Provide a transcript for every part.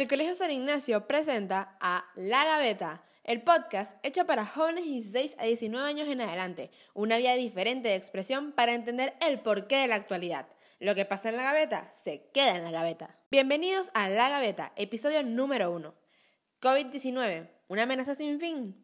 El Colegio San Ignacio presenta a La Gaveta, el podcast hecho para jóvenes de 16 a 19 años en adelante, una vía diferente de expresión para entender el porqué de la actualidad. Lo que pasa en la gaveta se queda en la gaveta. Bienvenidos a La Gaveta, episodio número 1. COVID-19, una amenaza sin fin.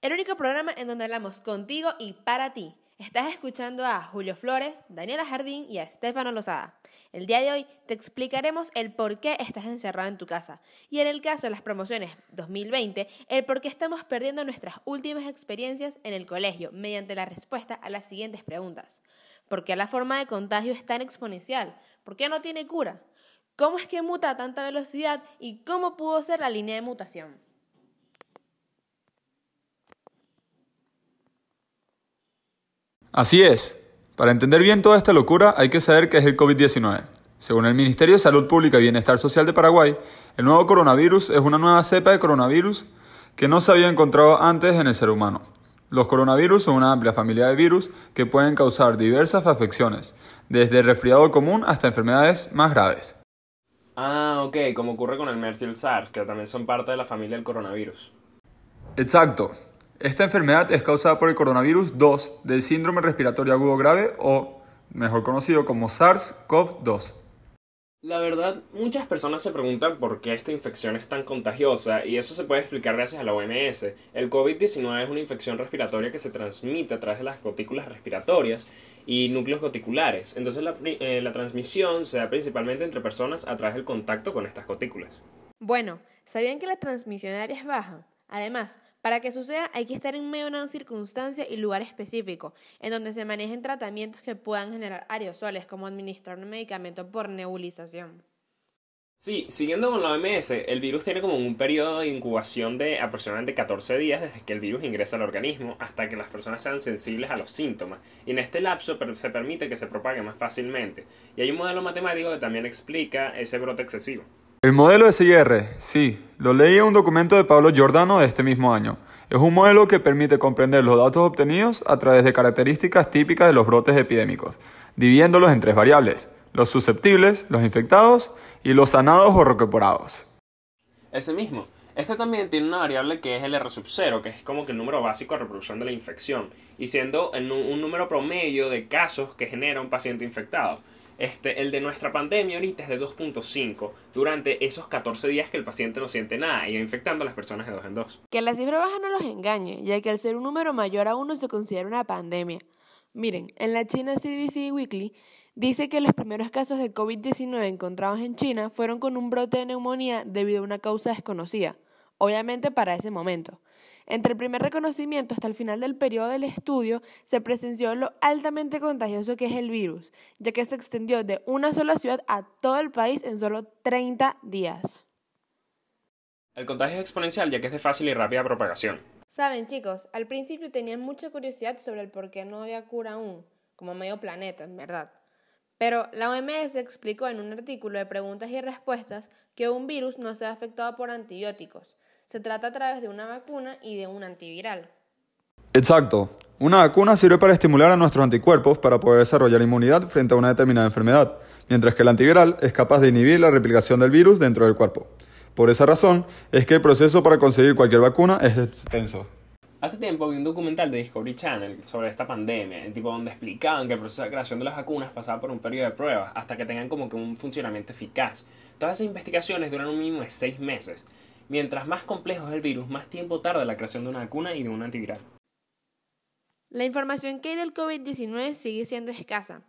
El único programa en donde hablamos contigo y para ti. Estás escuchando a Julio Flores, Daniela Jardín y a Estefano Lozada. El día de hoy te explicaremos el por qué estás encerrado en tu casa y en el caso de las promociones 2020, el por qué estamos perdiendo nuestras últimas experiencias en el colegio mediante la respuesta a las siguientes preguntas. ¿Por qué la forma de contagio es tan exponencial? ¿Por qué no tiene cura? ¿Cómo es que muta a tanta velocidad y cómo pudo ser la línea de mutación? Así es. Para entender bien toda esta locura hay que saber qué es el COVID-19. Según el Ministerio de Salud Pública y Bienestar Social de Paraguay, el nuevo coronavirus es una nueva cepa de coronavirus que no se había encontrado antes en el ser humano. Los coronavirus son una amplia familia de virus que pueden causar diversas afecciones, desde el resfriado común hasta enfermedades más graves. Ah, ok, como ocurre con el MERS y el SARS, que también son parte de la familia del coronavirus. Exacto. Esta enfermedad es causada por el coronavirus 2 del síndrome respiratorio agudo grave o mejor conocido como SARS-CoV-2. La verdad, muchas personas se preguntan por qué esta infección es tan contagiosa y eso se puede explicar gracias a la OMS. El COVID-19 es una infección respiratoria que se transmite a través de las gotículas respiratorias y núcleos goticulares. Entonces la, eh, la transmisión se da principalmente entre personas a través del contacto con estas gotículas. Bueno, ¿sabían que la transmisión aérea es baja? Además, para que suceda hay que estar en medio de una circunstancia y lugar específico, en donde se manejen tratamientos que puedan generar aerosoles, como administrar un medicamento por nebulización. Sí, siguiendo con la OMS, el virus tiene como un periodo de incubación de aproximadamente 14 días desde que el virus ingresa al organismo hasta que las personas sean sensibles a los síntomas. Y en este lapso se permite que se propague más fácilmente. Y hay un modelo matemático que también explica ese brote excesivo. El modelo de SIR, sí, lo leí en un documento de Pablo Giordano de este mismo año. Es un modelo que permite comprender los datos obtenidos a través de características típicas de los brotes epidémicos, dividiéndolos en tres variables, los susceptibles, los infectados y los sanados o recuperados. Ese mismo. Este también tiene una variable que es el R sub 0, que es como que el número básico de reproducción de la infección, y siendo un número promedio de casos que genera un paciente infectado. Este, el de nuestra pandemia ahorita es de 2.5 durante esos 14 días que el paciente no siente nada y infectando a las personas de dos en dos. Que la cifra baja no los engañe, ya que al ser un número mayor a uno se considera una pandemia. Miren, en la China CDC Weekly dice que los primeros casos de COVID-19 encontrados en China fueron con un brote de neumonía debido a una causa desconocida, obviamente para ese momento. Entre el primer reconocimiento hasta el final del periodo del estudio se presenció lo altamente contagioso que es el virus, ya que se extendió de una sola ciudad a todo el país en solo 30 días. El contagio es exponencial ya que es de fácil y rápida propagación. Saben chicos, al principio tenían mucha curiosidad sobre el por qué no había cura aún, como medio planeta, en verdad. Pero la OMS explicó en un artículo de preguntas y respuestas que un virus no se ha afectado por antibióticos, se trata a través de una vacuna y de un antiviral. Exacto. Una vacuna sirve para estimular a nuestros anticuerpos para poder desarrollar inmunidad frente a una determinada enfermedad, mientras que el antiviral es capaz de inhibir la replicación del virus dentro del cuerpo. Por esa razón es que el proceso para conseguir cualquier vacuna es extenso. Hace tiempo vi un documental de Discovery Channel sobre esta pandemia, tipo donde explicaban que el proceso de creación de las vacunas pasaba por un periodo de pruebas hasta que tengan como que un funcionamiento eficaz. Todas esas investigaciones duran un mínimo de seis meses. Mientras más complejo es el virus, más tiempo tarda la creación de una vacuna y de un antiviral. La información que hay del COVID-19 sigue siendo escasa.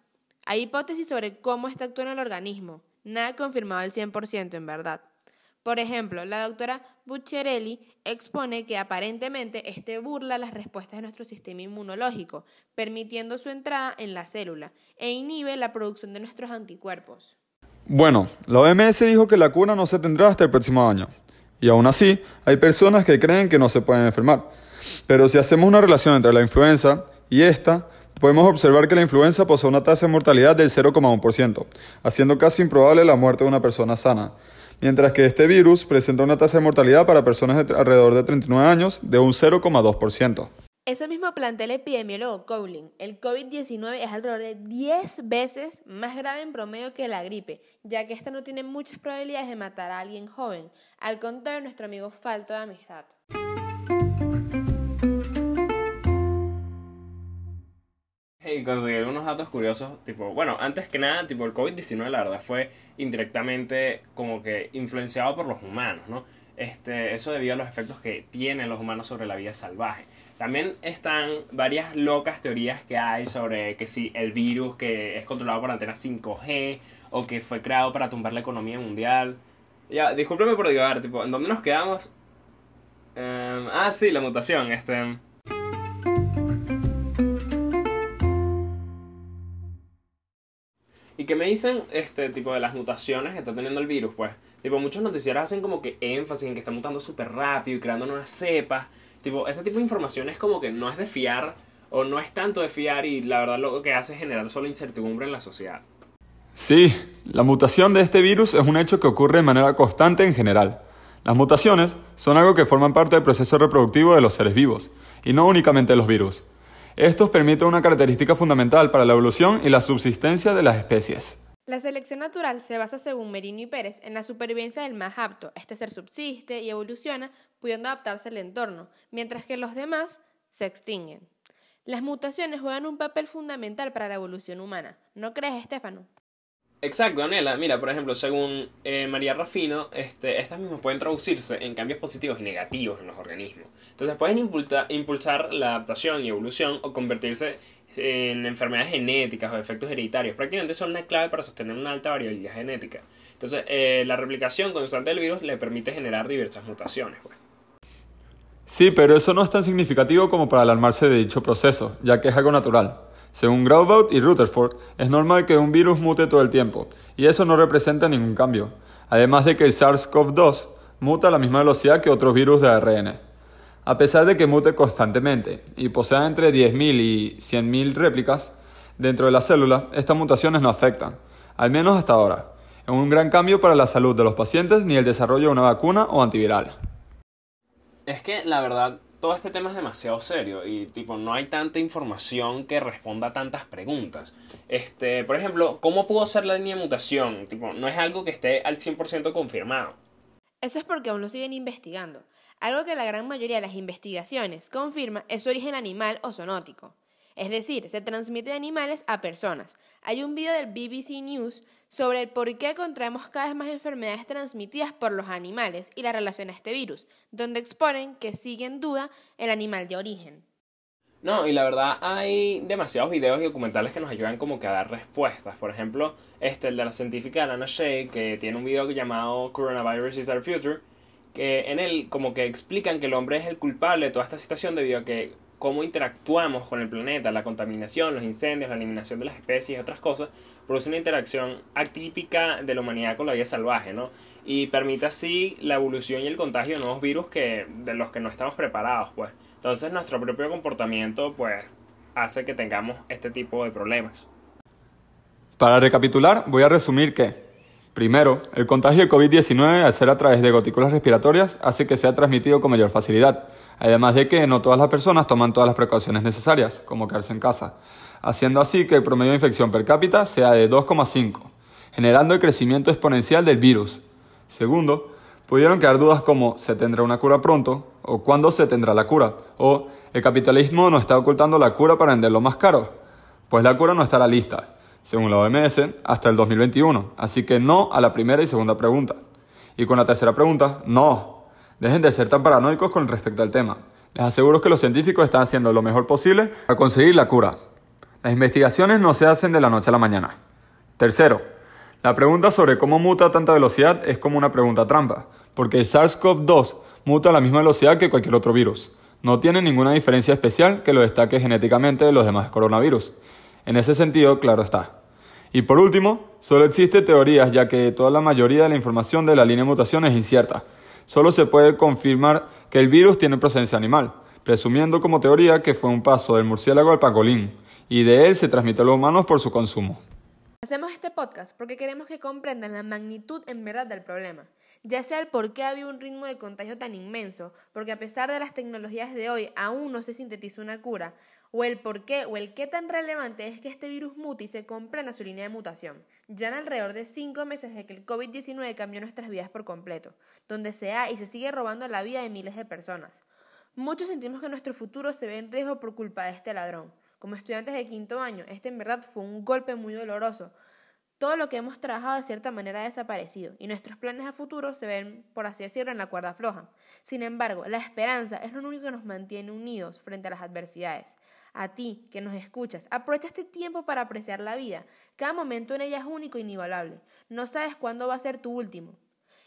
Hay hipótesis sobre cómo está actuando el organismo, nada confirmado al 100% en verdad. Por ejemplo, la doctora Bucciarelli expone que aparentemente este burla las respuestas de nuestro sistema inmunológico, permitiendo su entrada en la célula e inhibe la producción de nuestros anticuerpos. Bueno, la OMS dijo que la cura no se tendrá hasta el próximo año, y aún así, hay personas que creen que no se pueden enfermar. Pero si hacemos una relación entre la influenza y esta, podemos observar que la influenza posee una tasa de mortalidad del 0,1%, haciendo casi improbable la muerte de una persona sana, mientras que este virus presenta una tasa de mortalidad para personas de alrededor de 39 años de un 0,2%. Eso mismo plantea el epidemiólogo Cowling. El COVID-19 es alrededor de 10 veces más grave en promedio que la gripe, ya que esta no tiene muchas probabilidades de matar a alguien joven, al contrario nuestro amigo falto de amistad. Y conseguir unos datos curiosos, tipo, bueno, antes que nada, tipo, el COVID-19 la verdad fue indirectamente como que influenciado por los humanos, ¿no? Este, eso debido a los efectos que tienen los humanos sobre la vida salvaje. También están varias locas teorías que hay sobre que si el virus que es controlado por antena 5G o que fue creado para tumbar la economía mundial. Ya, discúlpeme por divagar, tipo, ¿en dónde nos quedamos? Em, ah, sí, la mutación, este... ¿Y qué me dicen este tipo de las mutaciones que está teniendo el virus? Pues, tipo, muchos noticieros hacen como que énfasis en que está mutando súper rápido y creando nuevas cepas. Tipo, este tipo de información es como que no es de fiar o no es tanto de fiar y la verdad lo que hace es generar solo incertidumbre en la sociedad. Sí, la mutación de este virus es un hecho que ocurre de manera constante en general. Las mutaciones son algo que forman parte del proceso reproductivo de los seres vivos, y no únicamente los virus. Estos permiten una característica fundamental para la evolución y la subsistencia de las especies. La selección natural se basa, según Merino y Pérez, en la supervivencia del más apto. Este ser subsiste y evoluciona, pudiendo adaptarse al entorno, mientras que los demás se extinguen. Las mutaciones juegan un papel fundamental para la evolución humana. ¿No crees, Estefano? Exacto, Daniela. Mira, por ejemplo, según eh, María Rafino, este, estas mismas pueden traducirse en cambios positivos y negativos en los organismos. Entonces pueden impulsar la adaptación y evolución o convertirse en enfermedades genéticas o efectos hereditarios. Prácticamente son una clave para sostener una alta variabilidad genética. Entonces, eh, la replicación constante del virus le permite generar diversas mutaciones. Pues. Sí, pero eso no es tan significativo como para alarmarse de dicho proceso, ya que es algo natural. Según Graubaut y Rutherford, es normal que un virus mute todo el tiempo, y eso no representa ningún cambio, además de que el SARS-CoV-2 muta a la misma velocidad que otros virus de ARN. A pesar de que mute constantemente y posea entre 10.000 y 100.000 réplicas dentro de las células, estas mutaciones no afectan, al menos hasta ahora, en un gran cambio para la salud de los pacientes ni el desarrollo de una vacuna o antiviral. Es que la verdad todo este tema es demasiado serio y tipo no hay tanta información que responda a tantas preguntas. Este, por ejemplo, ¿cómo pudo ser la línea de mutación? Tipo, no es algo que esté al 100% confirmado. Eso es porque aún lo siguen investigando. Algo que la gran mayoría de las investigaciones confirma es su origen animal o zoonótico. Es decir, se transmite de animales a personas. Hay un video del BBC News sobre el por qué contraemos cada vez más enfermedades transmitidas por los animales y la relación a este virus, donde exponen que sigue en duda el animal de origen. No, y la verdad hay demasiados videos y documentales que nos ayudan como que a dar respuestas. Por ejemplo, este, el de la científica Lana Shea, que tiene un video llamado Coronavirus is our future, que en él como que explican que el hombre es el culpable de toda esta situación debido a que cómo interactuamos con el planeta, la contaminación, los incendios, la eliminación de las especies y otras cosas, produce una interacción atípica de la humanidad con la vida salvaje, ¿no? Y permite así la evolución y el contagio de nuevos virus que, de los que no estamos preparados, pues. Entonces nuestro propio comportamiento, pues, hace que tengamos este tipo de problemas. Para recapitular, voy a resumir que, primero, el contagio de COVID-19 al ser a través de gotículas respiratorias hace que sea transmitido con mayor facilidad Además de que no todas las personas toman todas las precauciones necesarias, como quedarse en casa, haciendo así que el promedio de infección per cápita sea de 2,5, generando el crecimiento exponencial del virus. Segundo, pudieron quedar dudas como ¿se tendrá una cura pronto? o ¿cuándo se tendrá la cura? o ¿el capitalismo no está ocultando la cura para venderlo más caro? Pues la cura no estará lista, según la OMS, hasta el 2021, así que no a la primera y segunda pregunta. Y con la tercera pregunta, no, Dejen de ser tan paranoicos con respecto al tema. Les aseguro que los científicos están haciendo lo mejor posible para conseguir la cura. Las investigaciones no se hacen de la noche a la mañana. Tercero, la pregunta sobre cómo muta a tanta velocidad es como una pregunta trampa, porque el SARS-CoV-2 muta a la misma velocidad que cualquier otro virus. No tiene ninguna diferencia especial que lo destaque genéticamente de los demás coronavirus. En ese sentido, claro está. Y por último, solo existe teorías ya que toda la mayoría de la información de la línea de mutación es incierta solo se puede confirmar que el virus tiene procedencia animal, presumiendo como teoría que fue un paso del murciélago al pangolín, y de él se transmite a los humanos por su consumo. Hacemos este podcast porque queremos que comprendan la magnitud en verdad del problema, ya sea el por qué había un ritmo de contagio tan inmenso, porque a pesar de las tecnologías de hoy aún no se sintetizó una cura, o el por qué o el qué tan relevante es que este virus mute y se comprenda su línea de mutación. Ya en alrededor de cinco meses de que el COVID-19 cambió nuestras vidas por completo, donde se ha y se sigue robando la vida de miles de personas. Muchos sentimos que nuestro futuro se ve en riesgo por culpa de este ladrón. Como estudiantes de quinto año, este en verdad fue un golpe muy doloroso. Todo lo que hemos trabajado de cierta manera ha desaparecido y nuestros planes a futuro se ven, por así decirlo, en la cuerda floja. Sin embargo, la esperanza es lo único que nos mantiene unidos frente a las adversidades. A ti, que nos escuchas, aprovecha este tiempo para apreciar la vida. Cada momento en ella es único e inigualable. No sabes cuándo va a ser tu último.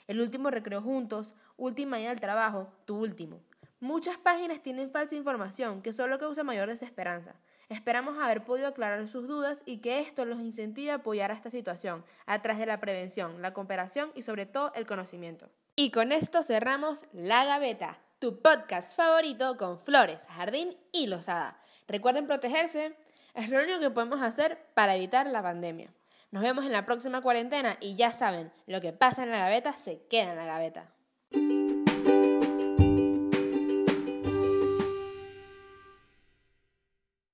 El último recreo juntos, última ida al trabajo, tu último. Muchas páginas tienen falsa información que solo causa mayor desesperanza. Esperamos haber podido aclarar sus dudas y que esto los incentive a apoyar a esta situación a través de la prevención, la cooperación y sobre todo el conocimiento. Y con esto cerramos La Gaveta, tu podcast favorito con flores, jardín y losada. Recuerden protegerse, es lo único que podemos hacer para evitar la pandemia. Nos vemos en la próxima cuarentena y ya saben, lo que pasa en la gaveta se queda en la gaveta.